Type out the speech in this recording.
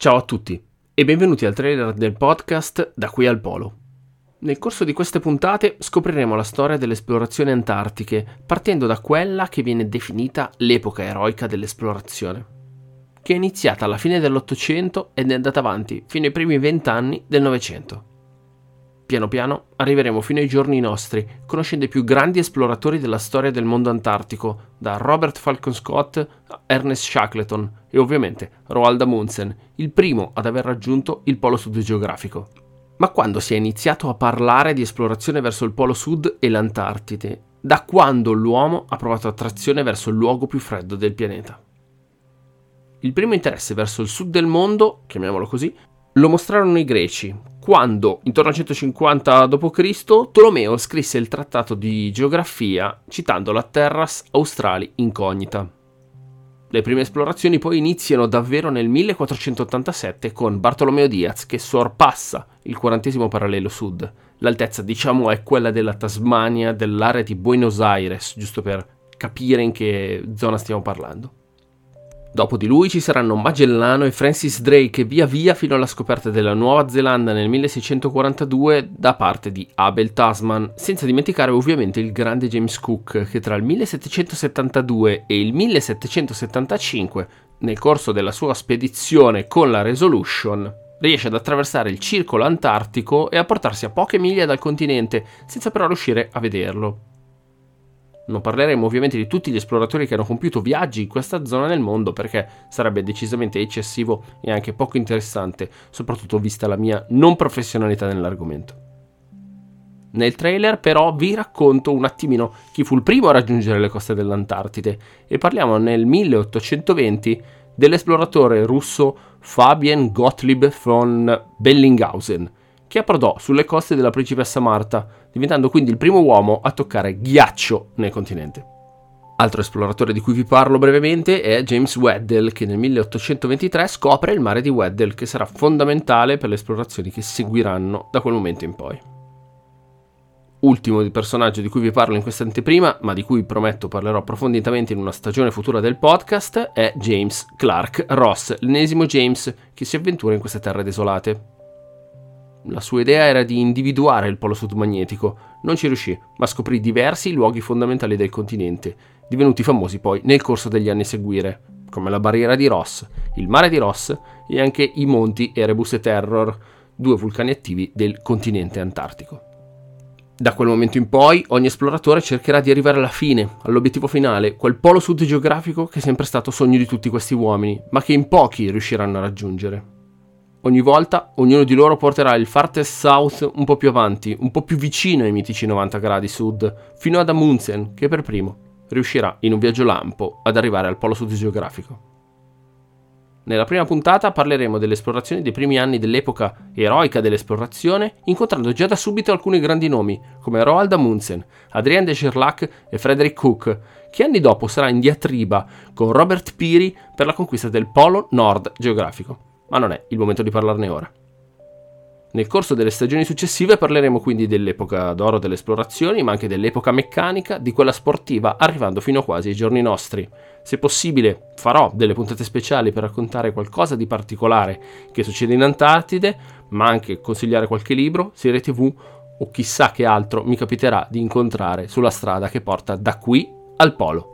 Ciao a tutti e benvenuti al trailer del podcast Da qui al Polo. Nel corso di queste puntate scopriremo la storia delle esplorazioni antartiche, partendo da quella che viene definita l'epoca eroica dell'esplorazione, che è iniziata alla fine dell'Ottocento ed è andata avanti fino ai primi vent'anni del Novecento. Piano piano arriveremo fino ai giorni nostri, conoscendo i più grandi esploratori della storia del mondo antartico, da Robert Falcon Scott a Ernest Shackleton e ovviamente Roald Amundsen, il primo ad aver raggiunto il polo sud geografico. Ma quando si è iniziato a parlare di esplorazione verso il polo sud e l'Antartide? Da quando l'uomo ha provato attrazione verso il luogo più freddo del pianeta? Il primo interesse verso il sud del mondo, chiamiamolo così, lo mostrarono i greci, quando, intorno al 150 d.C., Tolomeo scrisse il trattato di geografia citando la Terras Australi Incognita. Le prime esplorazioni poi iniziano davvero nel 1487 con Bartolomeo Diaz che sorpassa il 40 parallelo sud. L'altezza diciamo è quella della Tasmania, dell'area di Buenos Aires, giusto per capire in che zona stiamo parlando. Dopo di lui ci saranno Magellano e Francis Drake via via fino alla scoperta della Nuova Zelanda nel 1642 da parte di Abel Tasman, senza dimenticare ovviamente il grande James Cook che tra il 1772 e il 1775, nel corso della sua spedizione con la Resolution, riesce ad attraversare il circolo antartico e a portarsi a poche miglia dal continente, senza però riuscire a vederlo. Non parleremo ovviamente di tutti gli esploratori che hanno compiuto viaggi in questa zona del mondo perché sarebbe decisamente eccessivo e anche poco interessante, soprattutto vista la mia non professionalità nell'argomento. Nel trailer però vi racconto un attimino chi fu il primo a raggiungere le coste dell'Antartide e parliamo nel 1820 dell'esploratore russo Fabien Gottlieb von Bellinghausen, che approdò sulle coste della principessa Marta, diventando quindi il primo uomo a toccare ghiaccio nel continente. Altro esploratore di cui vi parlo brevemente è James Weddell, che nel 1823 scopre il mare di Weddell, che sarà fondamentale per le esplorazioni che seguiranno da quel momento in poi. Ultimo personaggio di cui vi parlo in questa anteprima, ma di cui prometto parlerò approfonditamente in una stagione futura del podcast, è James Clark Ross, l'ennesimo James che si avventura in queste terre desolate. La sua idea era di individuare il polo sud magnetico. Non ci riuscì, ma scoprì diversi luoghi fondamentali del continente, divenuti famosi poi nel corso degli anni a seguire, come la barriera di Ross, il mare di Ross e anche i monti Erebus e Terror, due vulcani attivi del continente antartico. Da quel momento in poi ogni esploratore cercherà di arrivare alla fine, all'obiettivo finale, quel polo sud geografico che è sempre stato sogno di tutti questi uomini, ma che in pochi riusciranno a raggiungere. Ogni volta ognuno di loro porterà il Farthest South un po' più avanti, un po' più vicino ai mitici 90 gradi sud, fino ad Amundsen, che per primo riuscirà in un viaggio lampo ad arrivare al polo sud geografico. Nella prima puntata parleremo delle esplorazioni dei primi anni dell'epoca eroica dell'esplorazione, incontrando già da subito alcuni grandi nomi, come Roald Amundsen, Adrien de Gerlac e Frederick Cook, che anni dopo sarà in diatriba con Robert Peary per la conquista del polo nord geografico ma non è il momento di parlarne ora. Nel corso delle stagioni successive parleremo quindi dell'epoca d'oro delle esplorazioni, ma anche dell'epoca meccanica, di quella sportiva, arrivando fino quasi ai giorni nostri. Se possibile farò delle puntate speciali per raccontare qualcosa di particolare che succede in Antartide, ma anche consigliare qualche libro, serie tv o chissà che altro mi capiterà di incontrare sulla strada che porta da qui al polo.